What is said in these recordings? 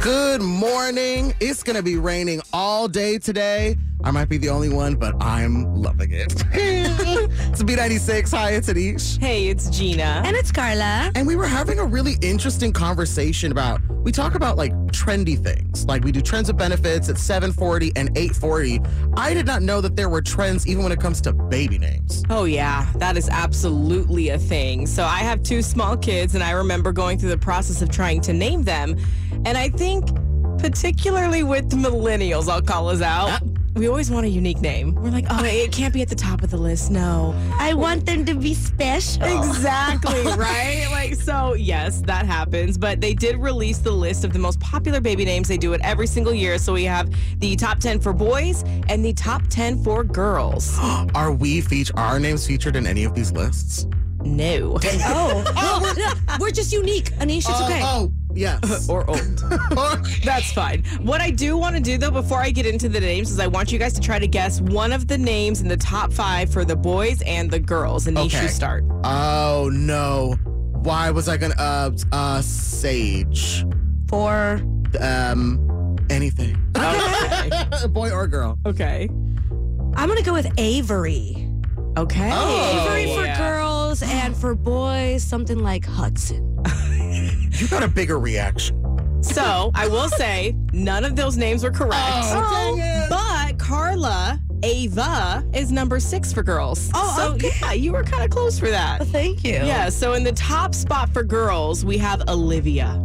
Good morning. It's going to be raining all day today. I might be the only one, but I'm loving it. it's B96. Hi, it's Anish. Hey, it's Gina. And it's Carla. And we were having a really interesting conversation about, we talk about like trendy things. Like we do trends of benefits at 740 and 840. I did not know that there were trends even when it comes to baby names. Oh, yeah, that is absolutely a thing. So I have two small kids, and I remember going through the process of trying to name them. And I think, particularly with millennials, I'll call us out. We always want a unique name. We're like, oh, it can't be at the top of the list. No. I want them to be special. Exactly, right? Like, so yes, that happens. But they did release the list of the most popular baby names. They do it every single year. So we have the top 10 for boys and the top 10 for girls. Are we feature our names featured in any of these lists? No. Oh, well, no, oh, we're just unique. Anisha, it's oh, okay. Oh, yes. or old. That's fine. What I do want to do though, before I get into the names, is I want you guys to try to guess one of the names in the top five for the boys and the girls. And Okay. you start. oh no. Why was I gonna uh uh Sage? For Um anything. Okay. Boy or girl. okay. I'm gonna go with Avery. Okay. Oh. Avery for Yeah. girls and for boys, something like Hudson. You got a bigger reaction. So I will say none of those names were correct. Oh, dang oh. it. But Carla Ava is number six for girls. Oh, so okay. yeah, you were kind of close for that. Thank you. Yeah, so in the top spot for girls, we have Olivia.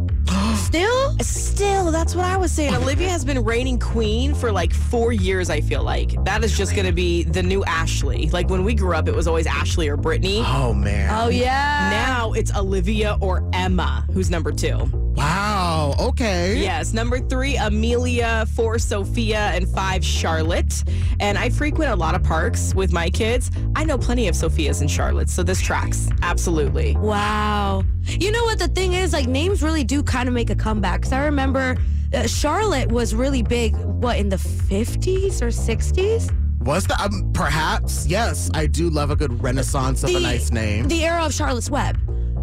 Still? Still, that's what I was saying. Olivia has been reigning queen for like four years, I feel like. That is just going to be the new Ashley. Like when we grew up, it was always Ashley or Brittany. Oh man. Oh yeah. Now it's Olivia or Emma, who's number two. Wow. Okay. Yes, number three, Amelia, four, Sophia, and five, Charlotte. And I frequent a lot of parks with my kids. I know plenty of Sophias and Charlottes, so this tracks. Absolutely. Wow. You know what the thing is? Like names really do kind of make a comeback. Cause I remember uh, Charlotte was really big. What in the 50s or 60s? Was that um, perhaps? Yes, I do love a good renaissance of a nice name. The era of Charlotte's Web.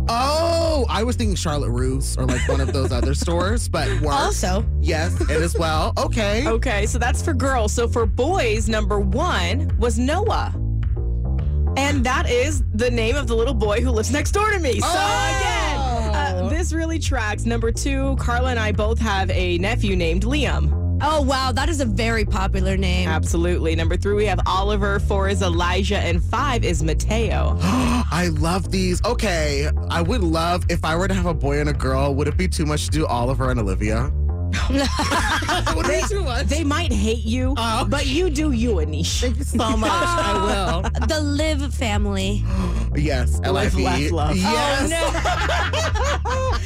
Oh, I was thinking Charlotte Russe or like one of those other stores, but works. Also. Yes, it as well. Okay. Okay, so that's for girls. So for boys, number one was Noah. And that is the name of the little boy who lives next door to me. So again, uh, this really tracks. Number two, Carla and I both have a nephew named Liam. Oh wow, that is a very popular name. Absolutely. Number three, we have Oliver. Four is Elijah. And five is Mateo. I love these. Okay, I would love if I were to have a boy and a girl. Would it be too much to do Oliver and Olivia? would it be too much? They might hate you, Oh. but you do you, Anish. Thank you so much. Ah, I will. the Live family. Yes, Live, L-I-V-E. laugh, love. Oh, yes.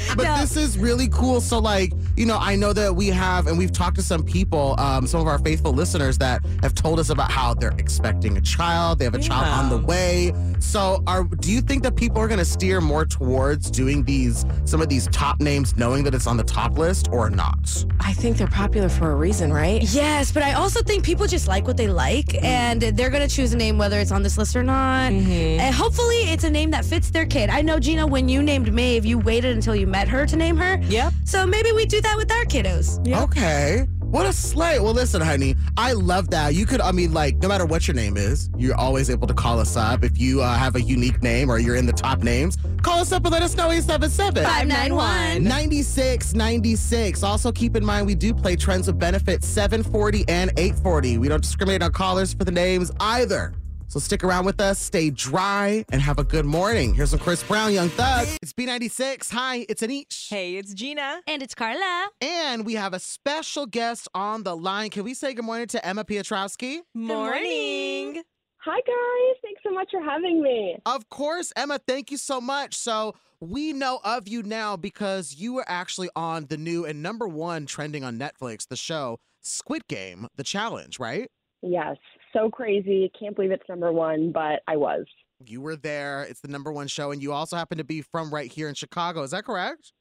no but No. this is really cool. So, like, you know, I know that we have, and we've talked to some people, um, some of our faithful listeners that have told us about how they're expecting a child, they have a child on the way. So, are do you think that people are going to steer more towards doing these, some of these top names, knowing that it's on the top list, or not? I think they're popular for a reason, right? Yes, but I also think people just like what they like, and they're gonna choose a name whether it's on this list or not. And hopefully, it's a name that fits their kid. I know Gina, when you named Maeve, you waited until you met her to name her. Yep. So maybe we do that with our kiddos. Yep. Okay. What a slay. Well, listen, honey, I love that. You could, I mean, like, no matter what your name is, you're always able to call us up. If you uh, have a unique name or you're in the top names, call us up and let us know 877 591 9696. Also, keep in mind, we do play Trends of Benefit 740 and 840. We don't discriminate on callers for the names either. So stick around with us, stay dry, and have a good morning. Here's some Chris Brown, Young Thug. It's B96. Hi, it's Anish. Hey, it's Gina. And it's Carla. And we have a special guest on the line. Can we say good morning to Emma Piotrowski? Morning. Hi, guys. Thanks so much for having me. Of course, Emma, thank you so much. So, we know of you now because you were actually on the new and number one trending on Netflix, the show Squid Game, The Challenge, right? Yes, so crazy. Can't believe it's number one, but I was. You were there. It's the number one show. And you also happen to be from right here in Chicago. Is that correct?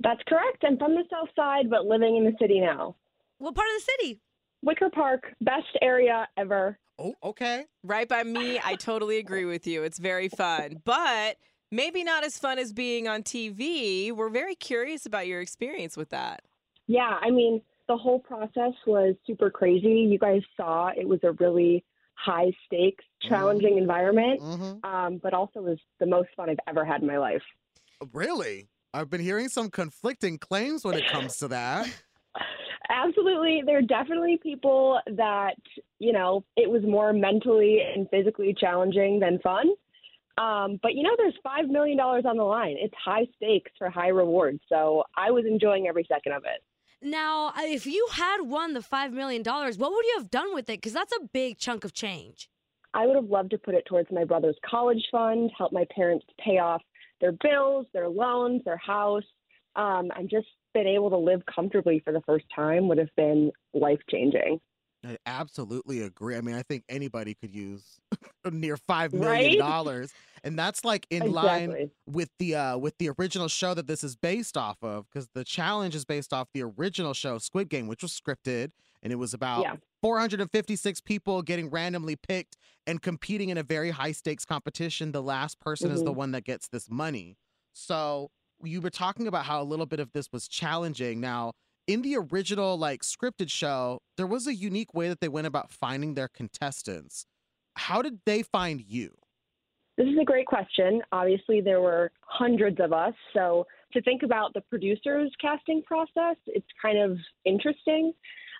That's correct. I'm from the South Side, but living in the city now. What part of the city? Wicker Park, best area ever. Oh, okay. Right by me, I totally agree with you. It's very fun, but maybe not as fun as being on TV. We're very curious about your experience with that. Yeah, I mean, the whole process was super crazy. You guys saw it was a really high stakes, challenging environment, hmm um, but also was the most fun I've ever had in my life. Really? I've been hearing some conflicting claims when it comes to that. Absolutely. There are definitely people that, you know, it was more mentally and physically challenging than fun. Um, but, you know, there's $5 million on the line. It's high stakes for high rewards. So I was enjoying every second of it. Now, uh, if you had won the $5 million, what would you have done with it? Because that's a big chunk of change. I would have loved to put it towards my brother's college fund, help my parents pay off their bills, their loans, their house, um, and just been able to live comfortably for the first time would have been life changing. I absolutely agree. I mean, I think anybody could use near five million Right? dollars, and that's like in line with the uh, with the original show that this is based off of, because the challenge is based off the original show Squid Game, which was scripted, and it was about Yeah. 456 people getting randomly picked and competing in a very high stakes competition. The last person is the Mhm. one that gets this money. So you were talking about how a little bit of this was challenging. Now, in the original like scripted show, there was a unique way that they went about finding their contestants. How did they find you? This is a great question. Obviously, there were hundreds of us. So, to think about the producers' casting process, it's kind of interesting.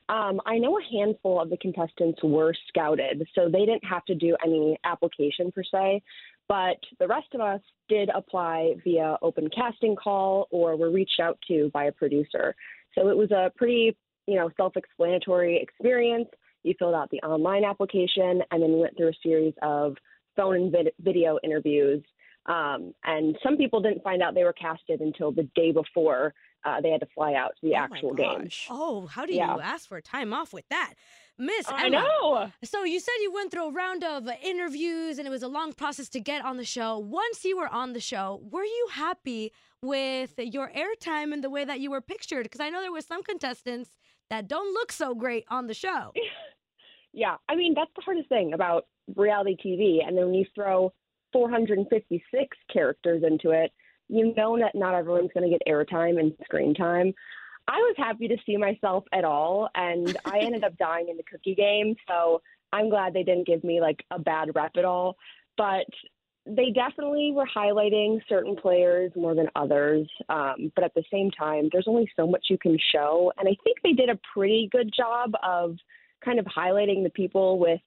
Um, I know a handful of the contestants were scouted, so they didn't have to do any application per se. But the rest of us did apply via open casting call or were reached out to by a producer. So it was a pretty, you know, self-explanatory experience. You filled out the online application and then you went through a series of phone and vid- video interviews. Um, and some people didn't find out they were casted until the day before uh, they had to fly out to the Oh actual game. Oh, how do Yeah. you ask for a time off with that? Miss I Emma, know. So you said you went through a round of uh, interviews and it was a long process to get on the show. Once you were on the show, were you happy with your airtime and the way that you were pictured? Because I know there were some contestants that don't look so great on the show. Yeah, I mean that's the hardest thing about reality TV, and then when you throw 456 characters into it, you know that not everyone's going to get airtime and screen time. I was happy to see myself at all, and I ended up dying in the cookie game, so I'm glad they didn't give me like a bad rep at all. But they definitely were highlighting certain players more than others. Um, but at the same time, there's only so much you can show, and I think they did a pretty good job of kind of highlighting the people with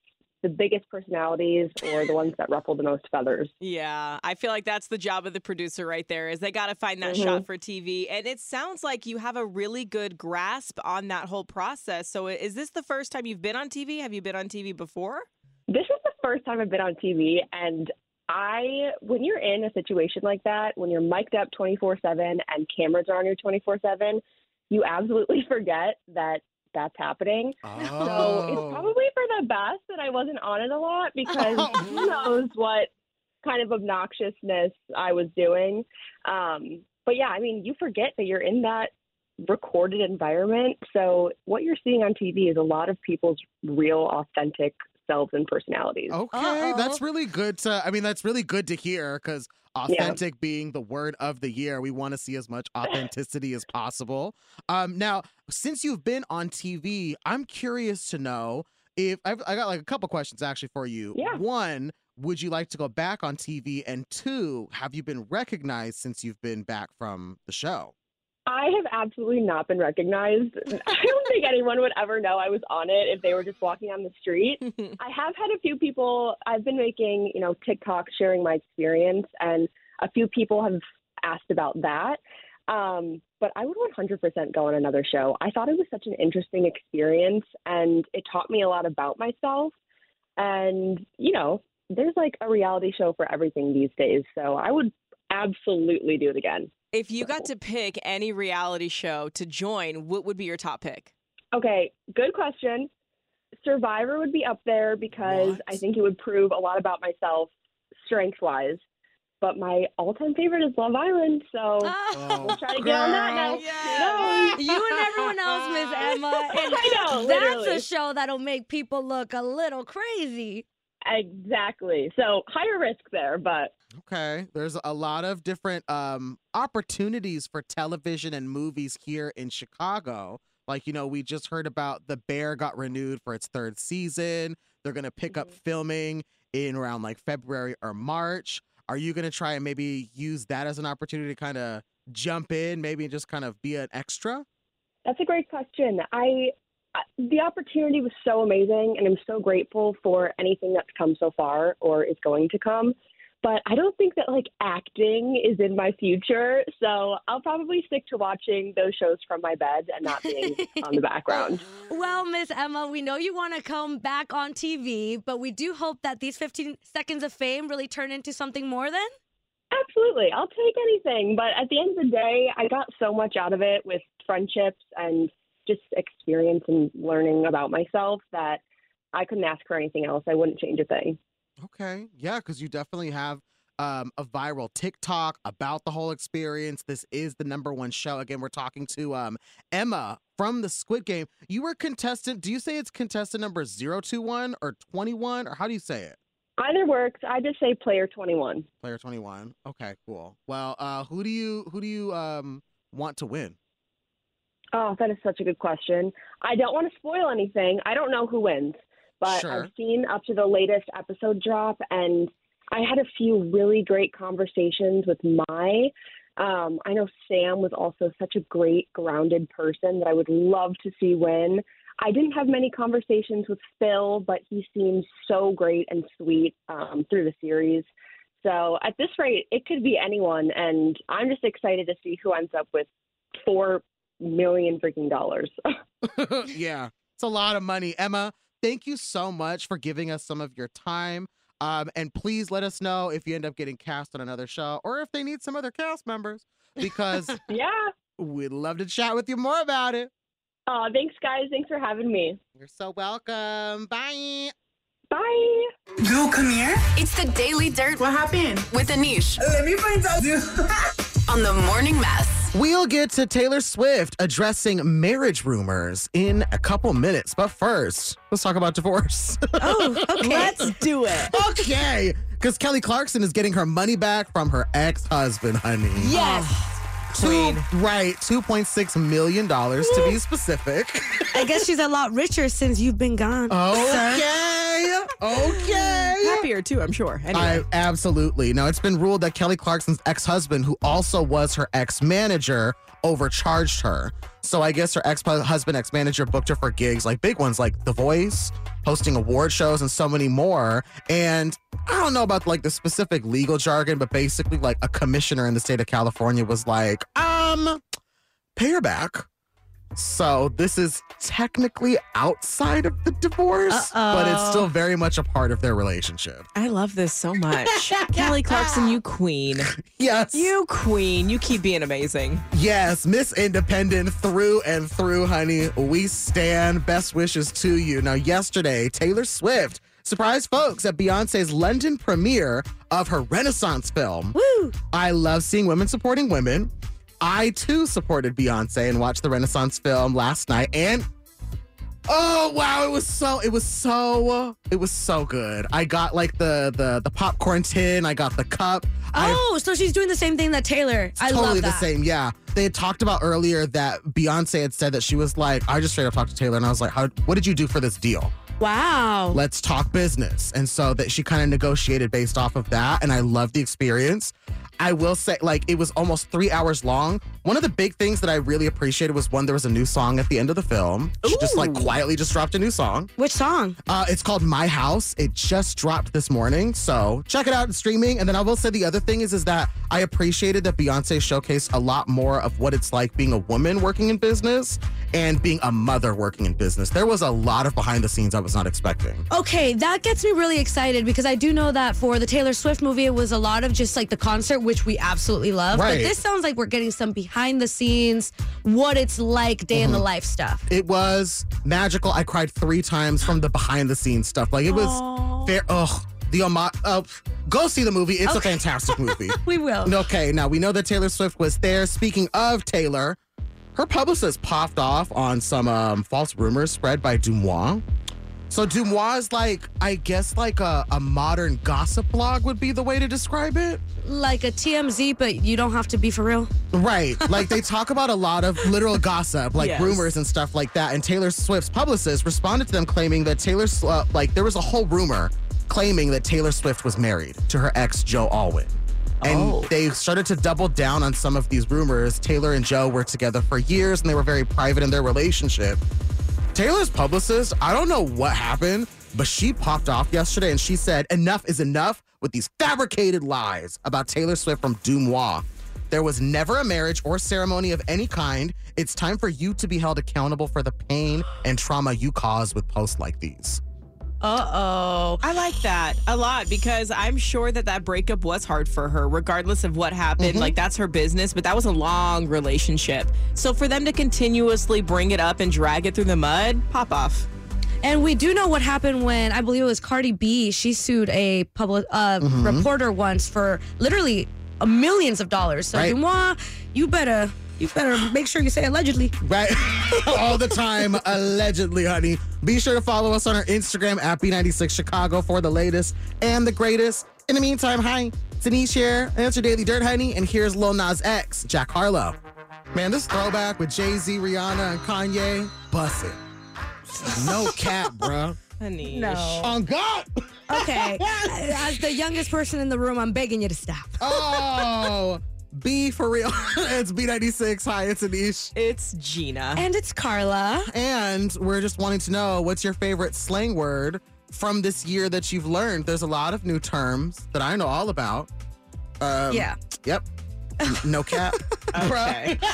the biggest personalities or the ones that ruffle the most feathers. Yeah, I feel like that's the job of the producer right there is they got to find that Mhm. shot for TV. And it sounds like you have a really good grasp on that whole process. So is this the first time you've been on TV? Have you been on TV before? This is the first time I've been on TV, and I, when you're in a situation like that, when you're mic'd up 24 7 and cameras are on you 24 7, you absolutely forget that that's happening. So Oh. it's probably for the best that I wasn't on it a lot because who knows what kind of obnoxiousness I was doing. Um, but yeah, I mean, you forget that you're in that recorded environment. So what you're seeing on TV is a lot of people's real, authentic selves and personalities. Okay, Uh-oh. that's really good to. I mean, that's really good to hear because authentic being the word of the year, we want to see as much authenticity as possible. Um, now, since you've been on TV, I'm curious to know if I've, I got like a couple questions actually for you. Yeah. One, would you like to go back on TV? And two, have you been recognized since you've been back from the show? I have absolutely not been recognized. I don't think anyone would ever know I was on it if they were just walking on the street. I have had a few people, I've been making, you know, TikTok sharing my experience, and a few people have asked about that. Um, but I would 100% go on another show. I thought it was such an interesting experience, and it taught me a lot about myself. And, you know, there's like a reality show for everything these days. So I would absolutely do it again. If you got to pick any reality show to join, what would be your top pick? Okay, good question. Survivor would be up there because What? I think it would prove a lot about myself strength wise. But my all time favorite is Love Island, so Oh, we'll try to get on that now. Yeah. you and everyone else, Miss Emma. And I know, that's literally. a show that'll make people look a little crazy. Exactly. So higher risk there, but Okay. There's a lot of different um opportunities for television and movies here in Chicago. Like, you know, we just heard about The Bear got renewed for its third season. They're going to pick up filming in around like February or March. Are you going to try and maybe use that as an opportunity to kind of jump in, maybe just kind of be an extra? That's a great question. I I- the opportunity was so amazing, and I'm so grateful for anything that's come so far or is going to come. But I don't think that like acting is in my future, so I'll probably stick to watching those shows from my bed and not being on the background. Well, Miss Emma, we know you want to come back on TV, but we do hope that these 15 seconds of fame really turn into something more then. Absolutely, I'll take anything. But at the end of the day, I got so much out of it with friendships and just experience and learning about myself that I couldn't ask for anything else. I wouldn't change a thing. Okay. Yeah, because you definitely have um, a viral TikTok about the whole experience. This is the number one show. Again, we're talking to um, Emma from the Squid Game. You were contestant. Do you say it's contestant number 021 or 21, or how do you say it? Either works. I just say player 21. Player 21. Okay, cool. Well, uh, who do you who do you um, want to win? Oh, that is such a good question. I don't want to spoil anything. I don't know who wins, but Sure. I've seen up to the latest episode drop, and I had a few really great conversations with my. Um, I know Sam was also such a great, grounded person that I would love to see win. I didn't have many conversations with Phil, but he seems so great and sweet um, through the series. So at this rate, it could be anyone, and I'm just excited to see who ends up with four million freaking dollars. yeah, it's a lot of money. Emma, thank you so much for giving us some of your time. Um, and please let us know if you end up getting cast on another show or if they need some other cast members because yeah. we'd love to chat with you more about it. Oh, thanks, guys. Thanks for having me. You're so welcome. Bye. Bye. Girl, come here. It's the Daily Dirt What happened? with Anish Let me find out. on the Morning Mess. We'll get to Taylor Swift addressing marriage rumors in a couple minutes. But first, let's talk about divorce. Oh, okay. Let's do it. okay. Because Kelly Clarkson is getting her money back from her ex husband, honey. Yes. Two- right. $2.6 million to be specific. I guess she's a lot richer since you've been gone. Okay. Okay. Happier too, I'm sure. Anyway. I absolutely. Now it's been ruled that Kelly Clarkson's ex-husband, who also was her ex-manager, overcharged her. So I guess her ex-husband, ex-manager booked her for gigs like big ones like The Voice, hosting award shows, and so many more. And I don't know about like the specific legal jargon, but basically like a commissioner in the state of California was like, um, pay her back. So this is technically outside of the divorce, but it's still very much a part of their relationship. I love this so much. Kelly Clarkson, you queen. Yes. You queen. You keep being amazing. Yes, Miss Independent through and through, honey. We stand. Best wishes to you. Now, yesterday, Taylor Swift surprised folks at Beyonce's London premiere of her Renaissance film. Woo! I love seeing women supporting women. I too supported Beyonce and watched the Renaissance film last night. And Oh wow, it was so it was so it was so good. I got like the the the popcorn tin, I got the cup. I Oh, so she's doing the same thing that Taylor. I totally love the same, yeah. They had talked about earlier that Beyonce had said that she was like, I just straight up talked to Taylor and I was like, How, what did you do for this deal? Wow. Let's talk business. And so that she kind of negotiated based off of that. And I love the experience. I will say, like, it was almost three hours long. One of the big things that I really appreciated was when there was a new song at the end of the film. She just like quietly just dropped a new song. Which song? Uh, it's called My House. It just dropped this morning, so check it out in streaming. And then I will say the other thing is, is that I appreciated that Beyonce showcased a lot more of what it's like being a woman working in business and being a mother working in business. There was a lot of behind the scenes I was not expecting. Okay, that gets me really excited because I do know that for the Taylor Swift movie, it was a lot of just like the concert, which we absolutely love. Right. But this sounds like we're getting some behind the scenes, what it's like day in Mm-hmm. the life stuff. It was magical. I cried three times from the behind the scenes stuff. Like it was fair. Ugh. The Oma- uh, go see the movie. It's a fantastic movie. We will. Okay, now we know that Taylor Swift was there. Speaking of Taylor, her publicist popped off on some um, false rumors spread by DeuxMoi. So DeuxMoi is like, I guess, like a, a modern gossip blog would be the way to describe it. Like a TMZ, but you don't have to be for real. Right. Like they talk about a lot of literal gossip, like Yes. rumors and stuff like that. And Taylor Swift's publicist responded to them claiming that Taylor, uh, like, there was a whole rumor claiming that Taylor Swift was married to her ex, Joe Alwyn. And Oh. they started to double down on some of these rumors. Taylor and Joe were together for years and they were very private in their relationship. Taylor's publicist, I don't know what happened, but she popped off yesterday and she said, enough is enough with these fabricated lies about Taylor Swift from DeuxMoi. There was never a marriage or ceremony of any kind. It's time for you to be held accountable for the pain and trauma you cause with posts like these. Uh oh. I like that a lot because I'm sure that that breakup was hard for her, regardless of what happened. Like, that's her business, but that was a long relationship. So, for them to continuously bring it up and drag it through the mud, pop off. And we do know what happened when I believe it was Cardi B. She sued a public uh, Mm-hmm. reporter once for literally millions of dollars. So Right. DeuxMoi, you better you better make sure you say allegedly. Right? All the time, allegedly, honey. Be sure to follow us on our Instagram at B96 Chicago for the latest and the greatest. In the meantime, hi, Denise here. And it's your Daily Dirt, honey. And here's Lil Nas X, Jack Harlow. Man, this throwback with Jay Z, Rihanna, and Kanye, bust it. No cap, bruh. Honey. No. On God. Okay. As the youngest person in the room, I'm begging you to stop. Oh, B for real. it's B96. Hi, it's Anish. It's Gina. And it's Carla. And we're just wanting to know what's your favorite slang word from this year that you've learned. There's a lot of new terms that I know all about. Um, Yeah. Yep. No cap. Okay.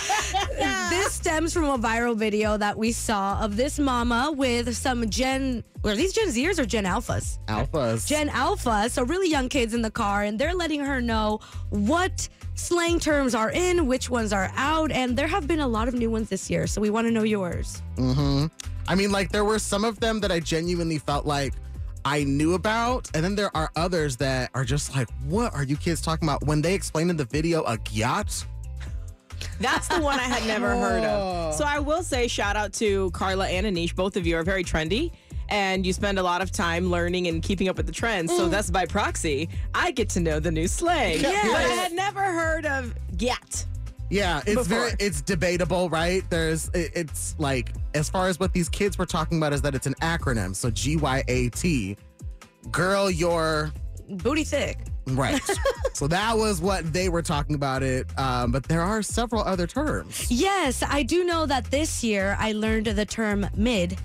This stems from a viral video that we saw of this mama with some Gen, were these Gen Zers or Gen Alphas? Alphas. Gen Alpha, so really young kids in the car, and they're letting her know what slang terms are in, which ones are out, and there have been a lot of new ones this year. So we want to know yours. Mm-hmm. I mean, like, there were some of them that I genuinely felt like I knew about. And then there are others that are just like, what are you kids talking about? When they explained in the video a gyat. That's the one I had never heard of. So I will say shout out to Carla and Anish. Both of you are very trendy. And you spend a lot of time learning and keeping up with the trends. So that's by proxy. I get to know the new slang. Yeah. But I had never heard of yet. Yeah, it's very it's debatable, right? There's it's like as far as what these kids were talking about is that it's an acronym. So G Y A T. Girl, you're Booty thick. right. so that was what they were talking about it. Um, but there are several other terms. Yes, I do know that this year I learned the term mid.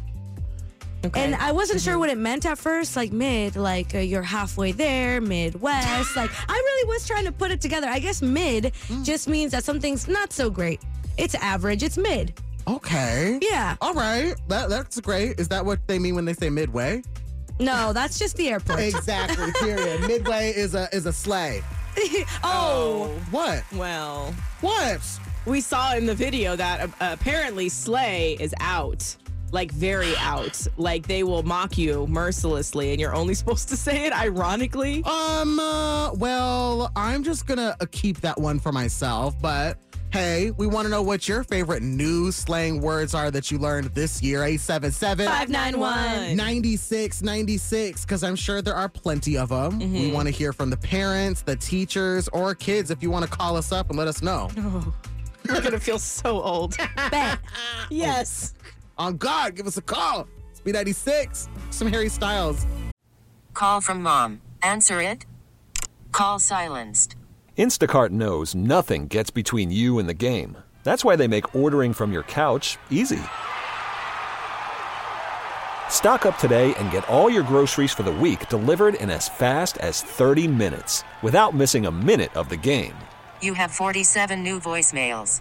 And I wasn't sure what it meant at first, like mid, like uh, you're halfway there, Midwest. like I really was trying to put it together. I guess mid just means that something's not so great. It's average, it's mid. Okay. Yeah. All right. That that's great. Is that what they mean when they say midway? No, that's just the airport. Exactly. Period. midway is a is a slay. oh. What? Well, What? we saw in the video that uh, apparently slay is out. Like very out. Like they will mock you mercilessly and you're only supposed to say it ironically. Um. Uh, well, I'm just gonna uh, keep that one for myself. But Hey, we want to know what your favorite new slang words are that you learned this year. 877 591. 9696, because I'm sure there are plenty of them. We Mm-hmm. want to hear from the parents, the teachers, or kids if you want to call us up and let us know. Oh, You're gonna feel so old. Bet. yes. On God, give us a call. It's B96. Some Harry Styles. Call from mom. Answer it. Call silenced. Instacart knows nothing gets between you and the game. That's why they make ordering from your couch easy. Stock up today and get all your groceries for the week delivered in as fast as 30 minutes without missing a minute of the game. You have 47 new voicemails.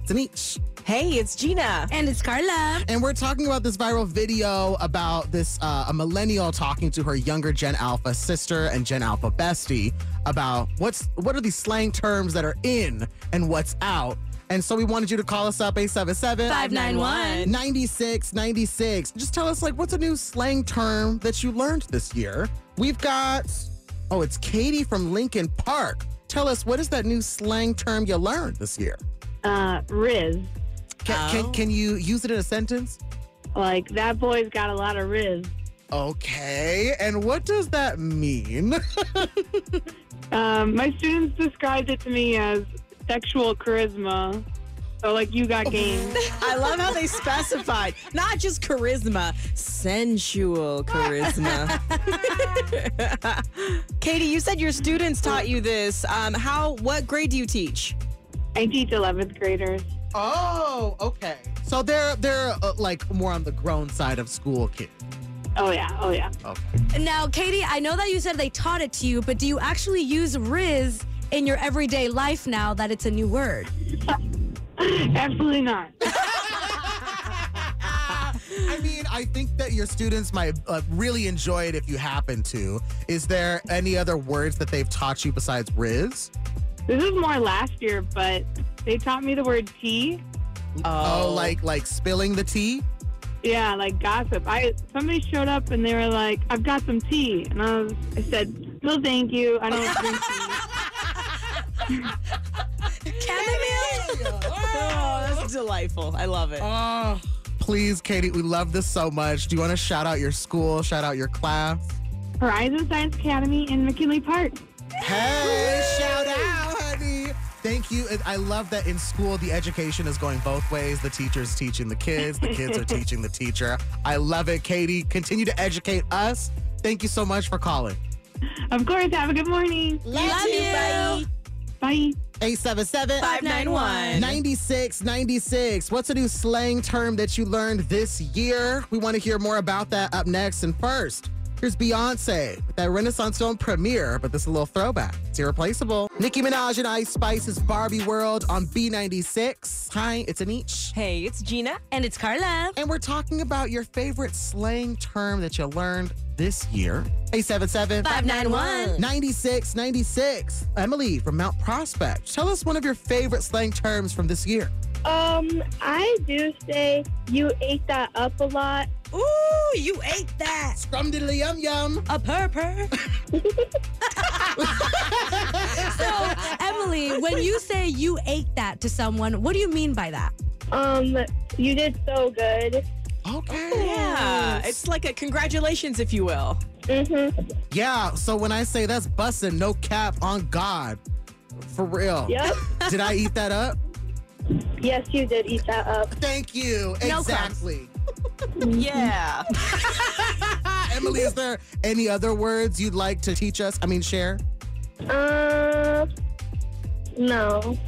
it's Anish. Hey, it's Gina. And it's Carla. And we're talking about this viral video about this uh, a millennial talking to her younger Gen Alpha sister and Gen Alpha bestie about what's what are these slang terms that are in and what's out. And so we wanted you to call us up 877 591. 9696. Just tell us like what's a new slang term that you learned this year. We've got oh, it's Katie from Lincoln Park. Tell us what is that new slang term you learned this year? Uh, Rizz. Can, Oh. can, can you use it in a sentence? Like, that boy's got a lot of Rizz. Okay, and what does that mean? Um, my students described it to me as sexual charisma. So, like, you got game. I love how they specified not just charisma, sensual charisma. Katie, you said your students taught you this. Um, how? What grade do you teach? I teach 11th graders. oh, okay. So they're they're uh, like more on the grown side of school kids. Oh, yeah. Oh, yeah. Okay. Now, Katie, I know that you said they taught it to you, but do you actually use Rizz in your everyday life now that it's a new word? Absolutely not. I mean, I think that your students might uh, really enjoy it if you happen to. Is there any other words that they've taught you besides Rizz? This is more last year, but they taught me the word tea. Oh, like like spilling the tea? Yeah, like gossip. I somebody showed up and they were like, "I've got some tea," and I was, I said, "No, thank you. I don't drink tea." Chamomile? Oh, that's delightful. I love it. Oh, please, Katie, we love this so much. Do you want to shout out your school, shout out your class? Horizon Science Academy in McKinley Park. Hey, shout out, honey. Thank you. I love that in school, the education is going both ways. The teacher's teaching the kids, the kids are teaching the teacher. I love it, Katie. Continue to educate us. Thank you so much for calling. Of course. Have a good morning. Love you. Bye. 877 591. 9696. What's a new slang term that you learned this year? We want to hear more about that up next. And first, here's Beyonce with that Renaissance film premiere, but this is a little throwback. It's irreplaceable. Nicki Minaj and Ice Spice's Barbie World on B96. Hi, it's Anish. Hey, it's Gina. And it's Carla. And we're talking about your favorite slang term that you learned this year. 877 591. 9696. Emily from Mount Prospect. Tell us one of your favorite slang terms from this year. Um, I do say you ate that up a lot. Ooh, you ate that. Scrum diddly yum yum. A purr purr. so, Emily, when you say you ate that to someone, what do you mean by that? Um, you did so good. Okay. Yeah, it's like a congratulations, if you will. Mm-hmm. Yeah, so when I say that's busting, no cap on God. For real. Yep. Did I eat that up? Yes, you did eat that up. Thank you. No exactly. Yeah. Emily, is there any other words you'd like to teach us? I mean, share? Uh, no.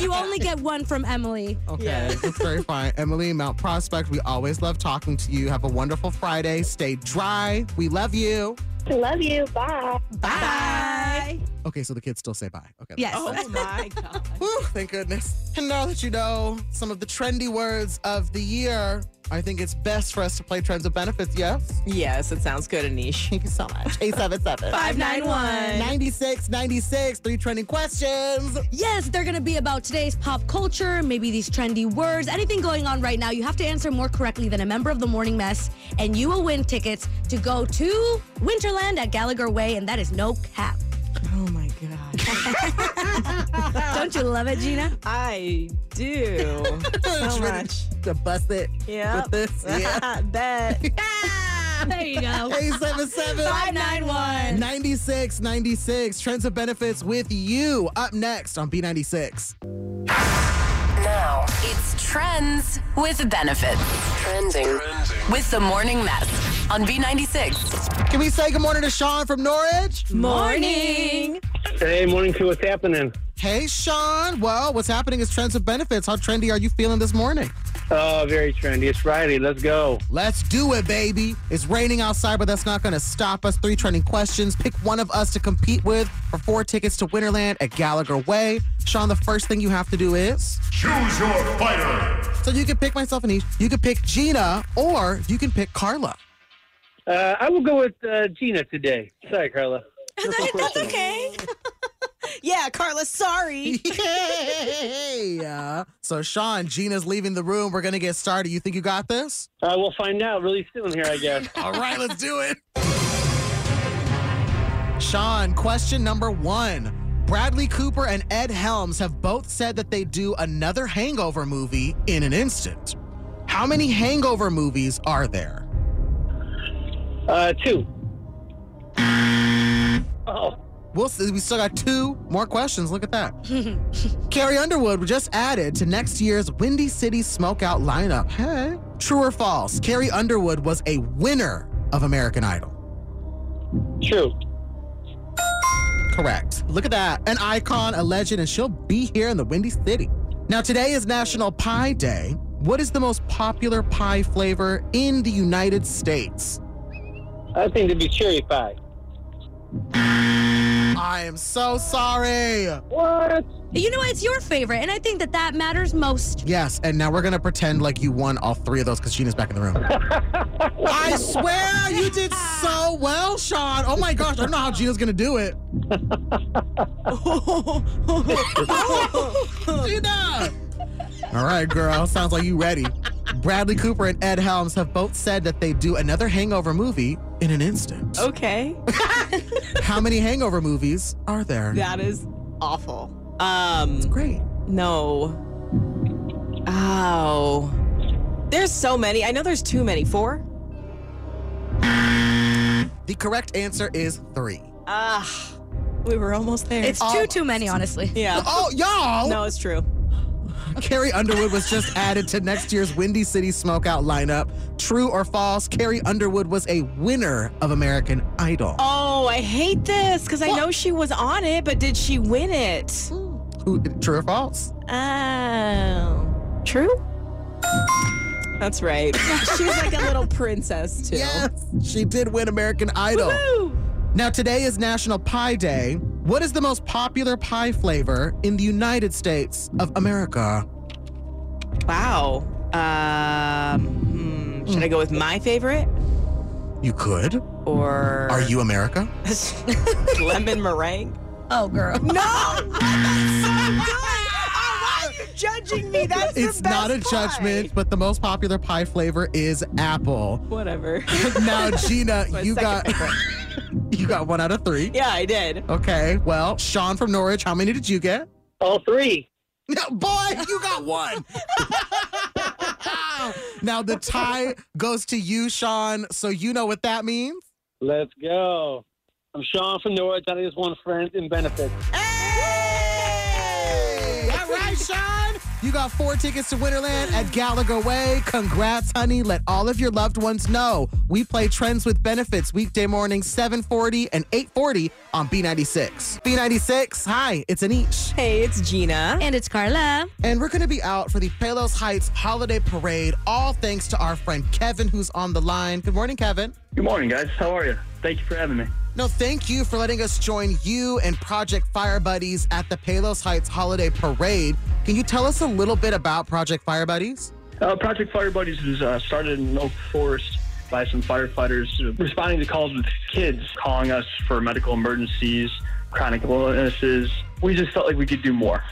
You only get one from Emily. Okay, Yeah. that's very fine. Emily, Mount Prospect, we always love talking to you. Have a wonderful Friday. Stay dry. We love you. Love you. Bye. Bye. Okay, so the kids still say bye. Okay. Yes. Oh my God. Whew, thank goodness. And now that you know some of the trendy words of the year, I think it's best for us to play Trends of Benefits, yes? Yes, it sounds good, Anish. Thank you so much. 877 591. 96 96. Three trending questions. Yes, they're going to be about today's pop culture, maybe these trendy words, anything going on right now. You have to answer more correctly than a member of the Morning Mess, and you will win tickets to go to Winterland at Gallagher Way, and that is no cap. Oh my God. Don't you love it, Gina? I do. so She ready much. To bust it Yeah. with this. Yeah. Bet. Ah! There you go. 877 591. 96 96. Trends of Benefits with you. Up next on B96. Now it's trends with benefits. Trending, with the morning mess on B96. Can we say good morning to Sean from Norridge? Morning. Hey, morning crew, what's happening? Hey, Sean. Well, what's happening is Trends of Benefits. How trendy are you feeling this morning? Oh, very trendy. It's Friday. Let's go. Let's do it, baby. It's raining outside, but that's not going to stop us. Three trending questions. Pick one of us to compete with for four tickets to Winterland at Gallagher Way. Sean, the first thing you have to do is Choose your fighter. so you can pick myself and Ish. You can pick Gina, or you can pick Carla. Uh, I will go with uh, Gina today. Sorry, Carla. That's okay. yeah, Carla, sorry. Yeah. So, Sean, Gina's leaving the room. We're going to get started. You think you got this? Uh, we'll find out really soon here, I guess. All right, let's do it. Sean, question number one. Bradley Cooper and Ed Helms have both said that they do another hangover movie in an instant. How many hangover movies are there? Uh, two. Oh. We'll see. We still got two more questions. Look at that. Carrie Underwood was just added to next year's Windy City Smokeout lineup. Hey. True or false? Carrie Underwood was a winner of American Idol. True. Correct. Look at that. An icon, a legend, and she'll be here in the Windy City. Now, today is National Pie Day. What is the most popular pie flavor in the United States? I think it'd be cherry pie. I am so sorry. What? You know, what it's your favorite, and I think that that matters most. Yes, and now we're going to pretend like you won all three of those because Gina's back in the room. I swear you did so well, Sean. Oh my gosh, I don't know how Gina's going to do it. Gina! All right, girl. Sounds like you ready. Bradley Cooper and Ed Helms have both said that they'd do another hangover movie in an instant. Okay. How many hangover movies are there? That is awful. Um Great. no. Oh. There's so many. I know there's too many. Four? The correct answer is three. Ah. we were almost there. It's too, too many, honestly. yeah. Oh, y'all! No, it's true. Carrie Underwood was just added to next year's Windy City Smokeout lineup. True or false? Carrie Underwood was a winner of American Idol. Oh, I hate this because I know she was on it, but did she win it? Who, true or false? Oh. True? That's right. she was like a little princess, too. Yes, she did win American Idol. Woo! Now, today is National Pie Day. What is the most popular pie flavor in the United States of America? Wow. Um, hmm, should I go with my favorite You could. or Are you America? lemon meringue? Oh, girl. No! oh, why are you judging me? That's the It's not a pie. judgment, but the most popular pie flavor is apple. Whatever. now, Gina, you got favorite. You got one out of three. Yeah, I did. Okay. Well, Sean from Norridge, how many did you get? All three. No, boy, you got one. now the tie goes to you, Sean. So you know what that means. Let's go. I'm Sean from Norridge. I just want friends and benefits. Hey! All right, Sean. You got four tickets to Winterland at Gallagher Way. Congrats, honey. Let all of your loved ones know. We play Trends with Benefits weekday mornings 740 and 840 on B96. B96, hi, it's Anish. Hey, it's Gina. And it's Carla. And we're going to be out for the Palos Heights Holiday Parade, all thanks to our friend Kevin, who's on the line. Good morning, Kevin. Good morning, guys. How are you? Thank you for having me. No, thank you for letting us join you and Project Fire Buddies at the Palos Heights Holiday Parade. Can you tell us a little bit about Project Fire Buddies? Uh, Project Fire Buddies was uh, started in Oak Forest by some firefighters responding to calls with kids calling us for medical emergencies, chronic illnesses. We just felt like we could do more.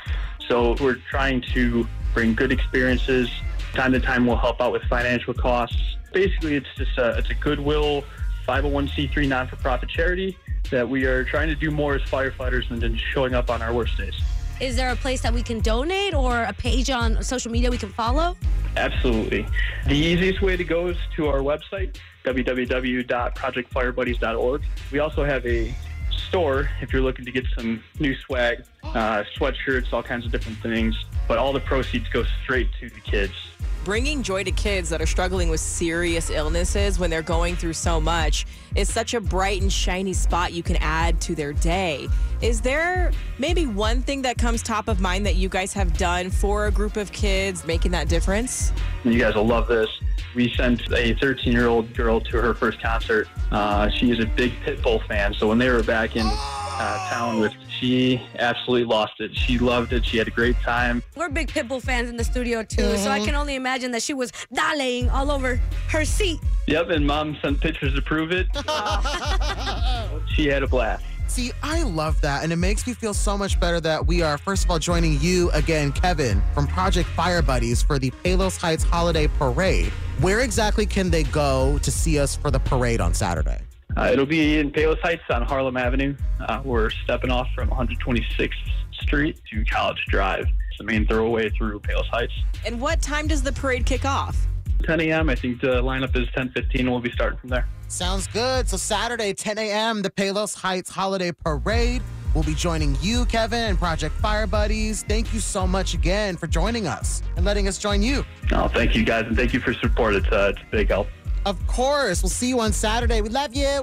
So we're trying to bring good experiences. Time to time, we'll help out with financial costs. Basically, it's just a, it's a goodwill 501c3 non-for-profit charity that we are trying to do more as firefighters than just showing up on our worst days. Is there a place that we can donate or a page on social media we can follow? Absolutely. The easiest way to go is to our website, www.projectfirebuddies.org. We also have a store if you're looking to get some new swag, uh, sweatshirts, all kinds of different things. But all the proceeds go straight to the kids. Bringing joy to kids that are struggling with serious illnesses when they're going through so much is such a bright and shiny spot you can add to their day. Is there maybe one thing that comes top of mind that you guys have done for a group of kids making that difference? You guys will love this. We sent a 13 year old girl to her first concert. Uh, she is a big Pitbull fan, so when they were back in uh, town with, she absolutely lost it. She loved it. She had a great time. We're big Pitbull fans in the studio too, so I mhm. can only imagine that she was daleing all over her seat. Yep, and mom sent pictures to prove it. she had a blast. See, I love that. And it makes me feel so much better that we are, first of all, joining you again, Kevin, from Project Fire Buddies for the Palos Heights Holiday Parade. Where exactly can they go to see us for the parade on Saturday? Uh, it'll be in Palos Heights on Harlem Avenue. Uh, we're stepping off from 126th Street to College Drive. It's the main thoroughway through Palos Heights. And what time does the parade kick off? 10 a.m. I think the lineup is 10:15. and We'll be starting from there. Sounds good. So Saturday, 10 a.m., the Palos Heights Holiday Parade. We'll be joining you, Kevin, and Project Fire Buddies. Thank you so much again for joining us and letting us join you. Oh, thank you guys, and thank you for support. It's, uh, it's a big help. Of course. We'll see you on Saturday. We love you.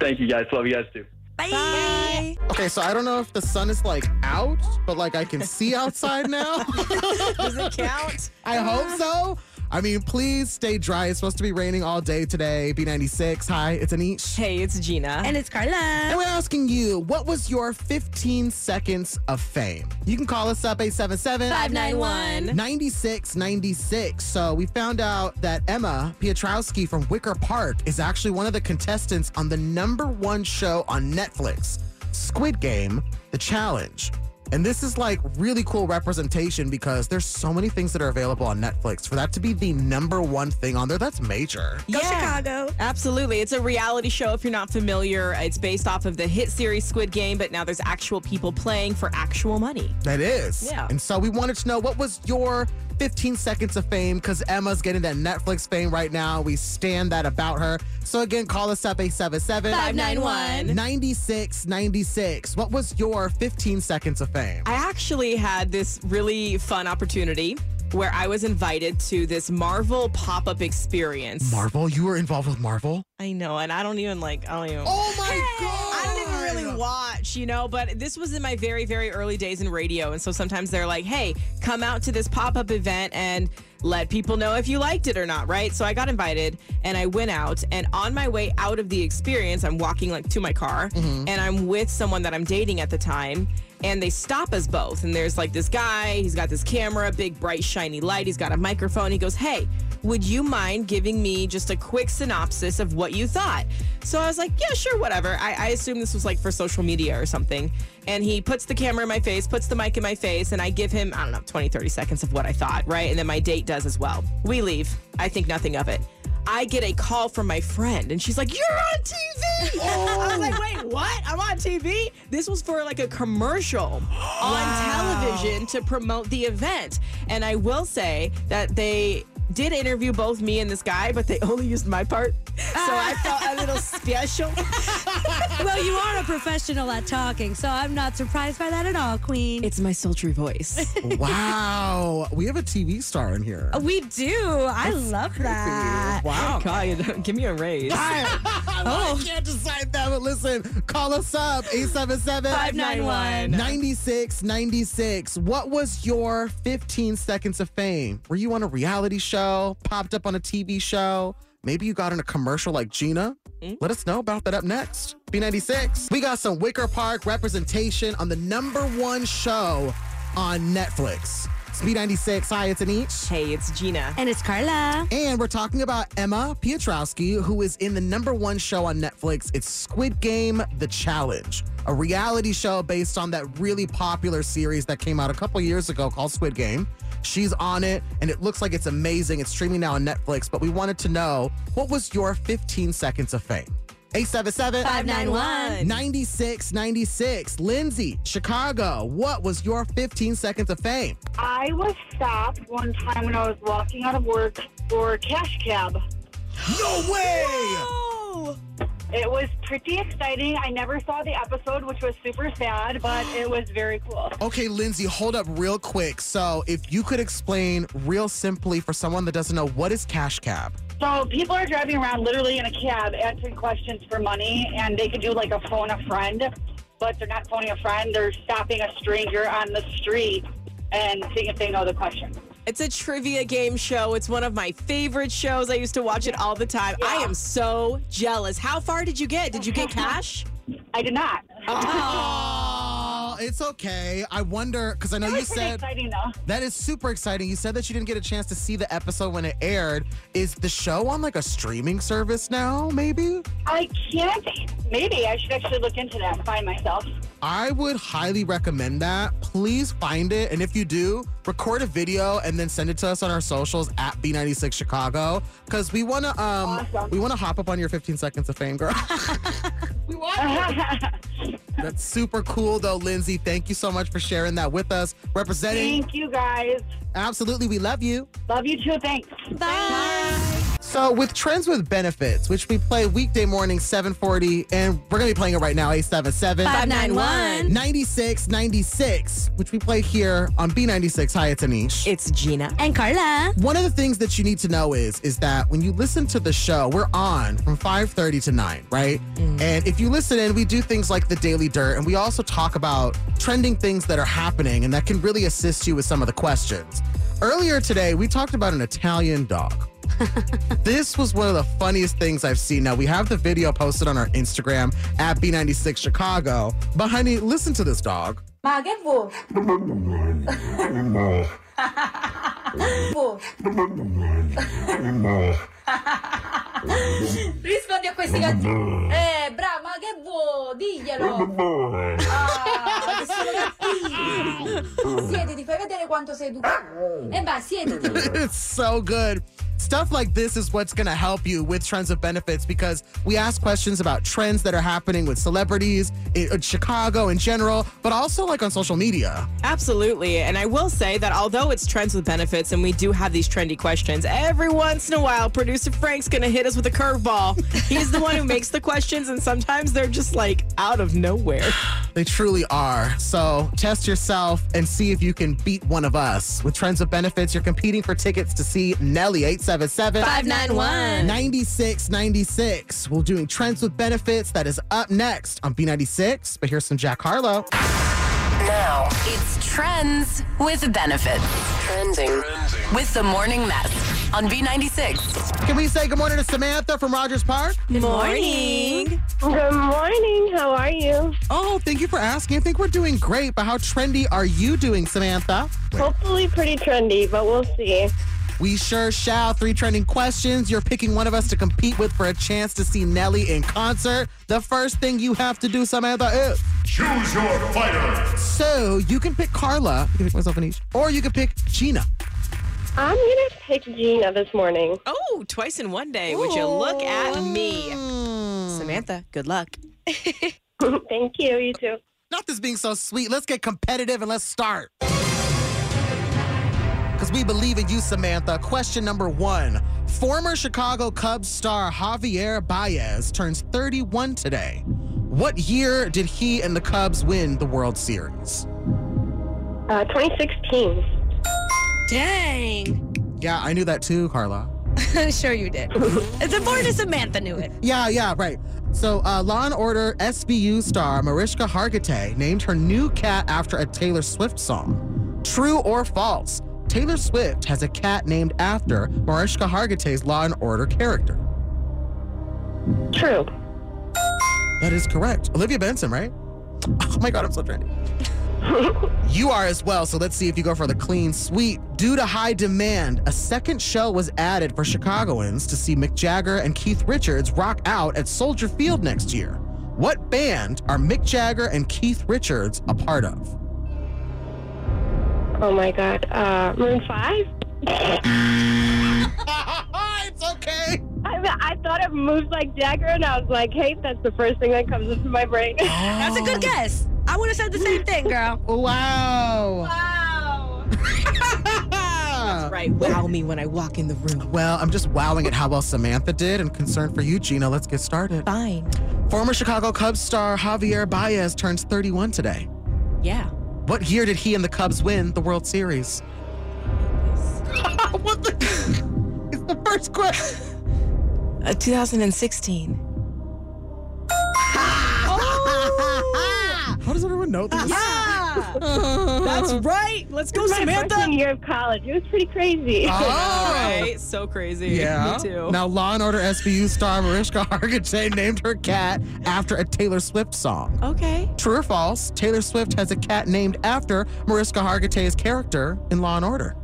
Thank you guys. Love you guys too. Bye. Okay, so I don't know if the sun is like out, but like I can see outside now. Does it count? I hope so. I mean, please stay dry. It's supposed to be raining all day today. B96. Hi, it's Anish. Hey, it's Gina. And it's Carla. And we're asking you, what was your 15 seconds of fame? You can call us up 877 591 9696. So we found out that Emma Piotrowski from Wicker Park is actually one of the contestants on the number one show on Netflix, Squid Game, The Challenge. And this is like really cool representation because there's so many things that are available on Netflix. For that to be the number one thing on there, that's major. Go Chicago. Absolutely. It's a reality show if you're not familiar. It's based off of the hit series Squid Game, but now there's actual people playing for actual money. That is. Yeah. And so we wanted to know what was your 15 seconds of fame because Emma's getting that Netflix fame right now. We stand that about her. So again, call us up 877 591 9696. What was your 15 seconds of fame? I actually had this really fun opportunity where I was invited to this Marvel pop up experience. Marvel? You were involved with Marvel? I know, and I don't even like, I don't even. Oh my God. I even really watch, you know, but this was in my very, very early days in radio. And so sometimes they're like, hey, come out to this pop up event and let people know if you liked it or not, right? So I got invited and I went out. And on my way out of the experience, I'm walking like to my car mm-hmm. and I'm with someone that I'm dating at the time. And they stop us both. And there's like this guy, he's got this camera, big, bright, shiny light. He's got a microphone. He goes, Hey, would you mind giving me just a quick synopsis of what you thought? So I was like, Yeah, sure, whatever. I, I assume this was like for social media or something. And he puts the camera in my face, puts the mic in my face, and I give him, I don't know, 20, 30 seconds of what I thought, right? And then my date does as well. We leave. I think nothing of it. I get a call from my friend, and she's like, "You're on TV." I was like, oh. "Wait, what? I'm on TV?" This was for like a commercial on television to promote the event, and I will say that they did interview both me and this guy, but they only used my part. So I felt a little special. well, you are a professional at talking, so I'm not surprised by that at all, Queen. It's my sultry voice. wow. We have a TV star in here. Oh, we do. I love that. Wow. God, give me a raise. oh. I can't decide that, but listen, call us up 877 591 9696. What was your 15 seconds of fame? Were you on a reality show, popped up on a TV show? Maybe you got in a commercial like Gina? Hmm? Let us know about that up next. B96. We got some Wicker Park representation on the number one show on Netflix. It's B96. Hi, it's Anish. Hey, it's Gina. And it's Carla. And we're talking about Emma Piotrowski, who is in the number one show on Netflix. It's Squid Game The Challenge, a reality show based on that really popular series that came out a couple years ago called Squid Game. She's on it, and it looks like it's amazing. It's streaming now on Netflix, but we wanted to know what was your 15 seconds of fame? 877 591 9696. Lindsay, Chicago, what was your 15 seconds of fame? I was stopped one time when I was walking out of work for a cash cab. No way! It was pretty exciting. I never saw the episode, which was super sad, but it was very cool. Okay, Lindsay, hold up real quick. So, if you could explain real simply for someone that doesn't know what is Cash Cab? So people are driving around literally in a cab answering questions for money, and they could do like a phone a friend, but they're not phoning a friend. They're stopping a stranger on the street and seeing if they know the question. It's a trivia game show. It's one of my favorite shows. I used to watch it all the time. I am so jealous. How far did you get? Did you get cash? I did not. Oh, it's okay. I wonder because I know you said exciting though. that is super exciting. You said that you didn't get a chance to see the episode when it aired. Is the show on like a streaming service now? Maybe. I can't. Maybe I should actually look into that and find myself. I would highly recommend that. Please find it. And if you do, record a video and then send it to us on our socials at B96 Chicago. Cause we wanna um we wanna hop up on your 15 seconds of fame, girl. we want That's super cool though, Lindsay. Thank you so much for sharing that with us. Representing Thank you guys. Absolutely, we love you. Love you too. Thanks. Bye. So with Trends with Benefits, which we play weekday morning 740, and we're gonna be playing it right now, 877 591 9696, which we play here on B96. Hi, it's Anish. It's Gina. And Carla. One of the things that you need to know is is that when you listen to the show, we're on from 5:30 to 9, right? Mm. And if you listen in, we do things like the Daily Dirt and we also talk about trending things that are happening and that can really assist you with some of the questions. Earlier today, we talked about an Italian dog. this was one of the funniest things I've seen. Now, we have the video posted on our Instagram at B96 Chicago. But, honey, listen to this dog. Ma che vuoi? Rispondi a questi gattini. Eh, bravo, ma che vuoi? Diglielo. Ah, che sono gattini. Siediti, fai vedere quanto sei educato. E vai, siediti. it's so good. Stuff like this is what's going to help you with Trends of Benefits because we ask questions about trends that are happening with celebrities in Chicago in general, but also like on social media. Absolutely. And I will say that although it's trends with benefits and we do have these trendy questions, every once in a while, producer Frank's going to hit us with a curveball. He's the one who makes the questions, and sometimes they're just like out of nowhere. They truly are. So test yourself and see if you can beat one of us. With Trends of Benefits, you're competing for tickets to see Nelly 877 591 9696. We're doing Trends with Benefits. That is up next on B96. But here's some Jack Harlow. Now it's Trends with Benefits. Trending with the Morning Mess on B96. Can we say good morning to Samantha from Rogers Park? Good morning. Good morning. How are you? Oh, thank you for asking. I think we're doing great, but how trendy are you doing, Samantha? Hopefully pretty trendy, but we'll see. We sure shall. Three trending questions. You're picking one of us to compete with for a chance to see Nelly in concert. The first thing you have to do, Samantha, is Choose your fighter. so you can pick Carla, you can pick myself Anish, or you can pick Gina. I'm gonna pick Gina this morning. Oh, twice in one day. Would you look at me? Samantha, good luck. Thank you. You too. Not this being so sweet. Let's get competitive and let's start. Because we believe in you, Samantha. Question number one Former Chicago Cubs star Javier Baez turns 31 today. What year did he and the Cubs win the World Series? Uh, 2016. Dang. Yeah, I knew that too, Carla. sure you did. it's important Samantha knew it. Yeah, yeah, right. So, uh, Law and Order SVU star Mariska Hargitay named her new cat after a Taylor Swift song. True or false? Taylor Swift has a cat named after Mariska Hargitay's Law and Order character. True. That is correct. Olivia Benson, right? Oh my God, I'm so trendy. you are as well, so let's see if you go for the clean sweep. Due to high demand, a second show was added for Chicagoans to see Mick Jagger and Keith Richards rock out at Soldier Field next year. What band are Mick Jagger and Keith Richards a part of? Oh my God. Uh, Maroon 5? it's okay. I, I thought it moved like Jagger, and I was like, hey, that's the first thing that comes into my brain. That's a good guess. I would have said the same thing, girl. Wow. Wow. That's right. Wow me when I walk in the room. Well, I'm just wowing at how well Samantha did and concerned for you, Gina. Let's get started. Fine. Former Chicago Cubs star Javier Baez turns 31 today. Yeah. What year did he and the Cubs win the World Series? what the? It's the first question. Uh, 2016. How does everyone know this? Yeah. That's right. Let's go, This my Samantha. freshman year of college. It was pretty crazy. Oh. Right. So crazy. Yeah. Me too. Now, Law and Order SVU star Mariska Hargitay named her cat after a Taylor Swift song. Okay. True or false? Taylor Swift has a cat named after Mariska Hargitay's character in Law and Order.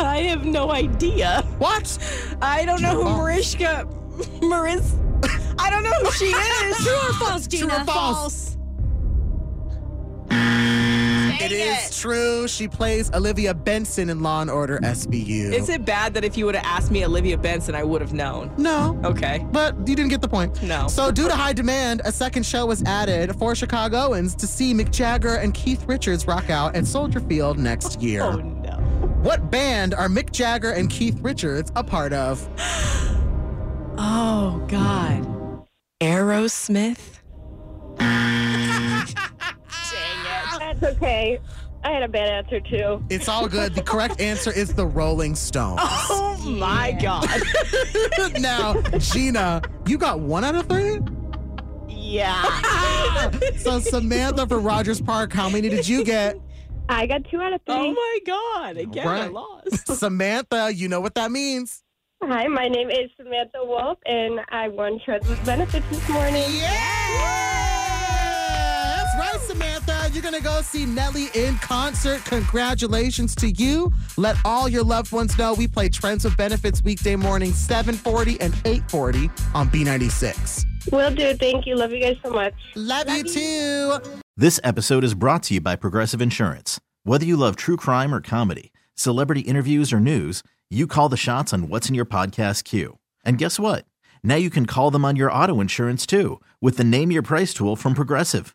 I have no idea. What? I don't know who oh. Mariska Maris. I don't know who she is. True or false, Gina? True or false? It is true. She plays Olivia Benson in Law and Order SVU. Is it bad that if you would have asked me Olivia Benson, I would have known? No. Okay. But you didn't get the point. No. So, due to high demand, a second show was added for Chicagoans to see Mick Jagger and Keith Richards rock out at Soldier Field next oh, year. Oh no. What band are Mick Jagger and Keith Richards a part of? Oh God. Aerosmith. That's okay. I had a bad answer, too. It's all good. The correct answer is the Rolling Stones. Oh my God. now, Gina, you got one out of three? Yeah. So, Samantha for Rogers Park, how many did you get? I got two out of three. Oh my God. Again, I lost. Samantha, you know what that means. Hi, my name is Samantha Wolf, and I won Treads with Benefits this morning. That's right, Samantha. You're going to go see Nelly in concert. Congratulations to you. Let all your loved ones know we play Trends with Benefits weekday morning, 740 and 840 on B96. Will do. Thank you. Love you guys so much. Love, you too. This episode is brought to you by Progressive Insurance. Whether you love true crime or comedy, celebrity interviews or news, you call the shots on what's in your podcast queue. And guess what? Now you can call them on your auto insurance too with the Name Your Price tool from Progressive.